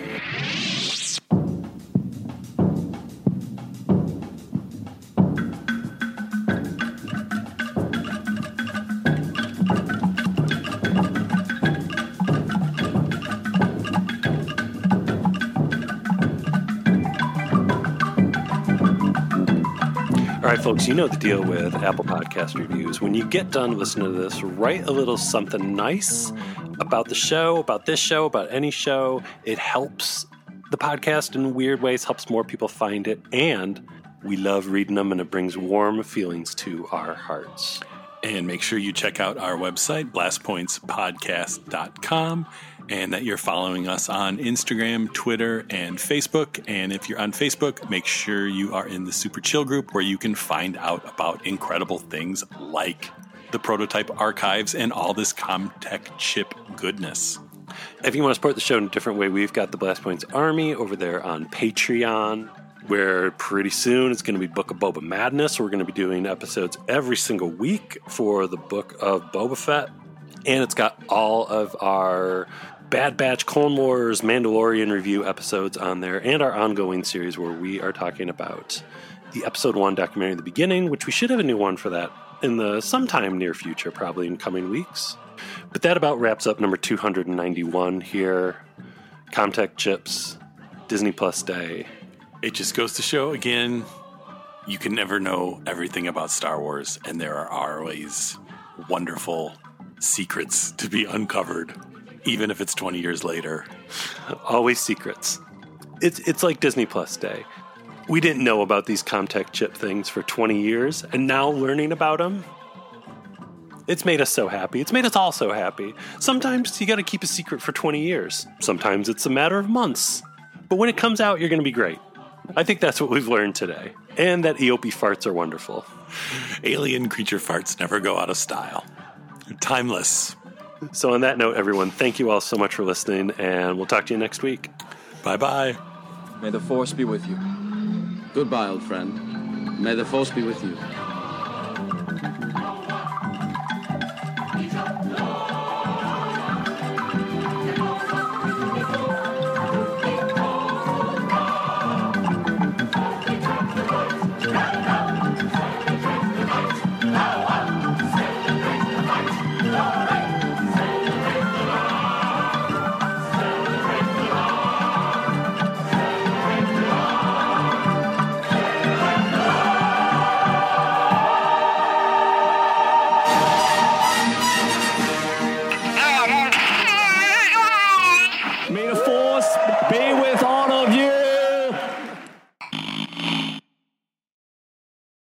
Folks, you know the deal with Apple Podcast reviews. When you get done listening to this, write a little something nice about the show, about this show, about any show. It helps the podcast in weird ways, helps more people find it, and we love reading them, and it brings warm feelings to our hearts. And make sure you check out our website, blastpointspodcast.com, and that you're following us on Instagram, Twitter, and Facebook. And if you're on Facebook, make sure you are in the Super Chill group where you can find out about incredible things like the prototype archives and all this Comtech chip goodness. If you want to support the show in a different way, we've got the Blast Points Army over there on Patreon, where pretty soon it's going to be Book of Boba Madness. We're going to be doing episodes every single week for the Book of Boba Fett. And it's got all of our Bad Batch Clone Wars Mandalorian review episodes on there and our ongoing series where we are talking about the episode one documentary in the beginning, which we should have a new one for that in the sometime near future, probably in coming weeks. But that about wraps up number 291 here. Comtech chips, Disney Plus Day. It just goes to show again, you can never know everything about Star Wars, and there are always wonderful secrets to be uncovered, even if it's 20 years later. Always secrets. It's it's like Disney Plus Day. We didn't know about these Comtech chip things for 20 years, and now learning about them, it's made us so happy. It's made us all so happy. Sometimes you got to keep a secret for 20 years. Sometimes it's a matter of months. But when it comes out, you're going to be great. I think that's what we've learned today. And that Eopie farts are wonderful. Alien creature farts never go out of style. They're timeless. So, on that note, everyone, thank you all so much for listening, and we'll talk to you next week. Bye bye. May the Force be with you. Goodbye, old friend. May the Force be with you.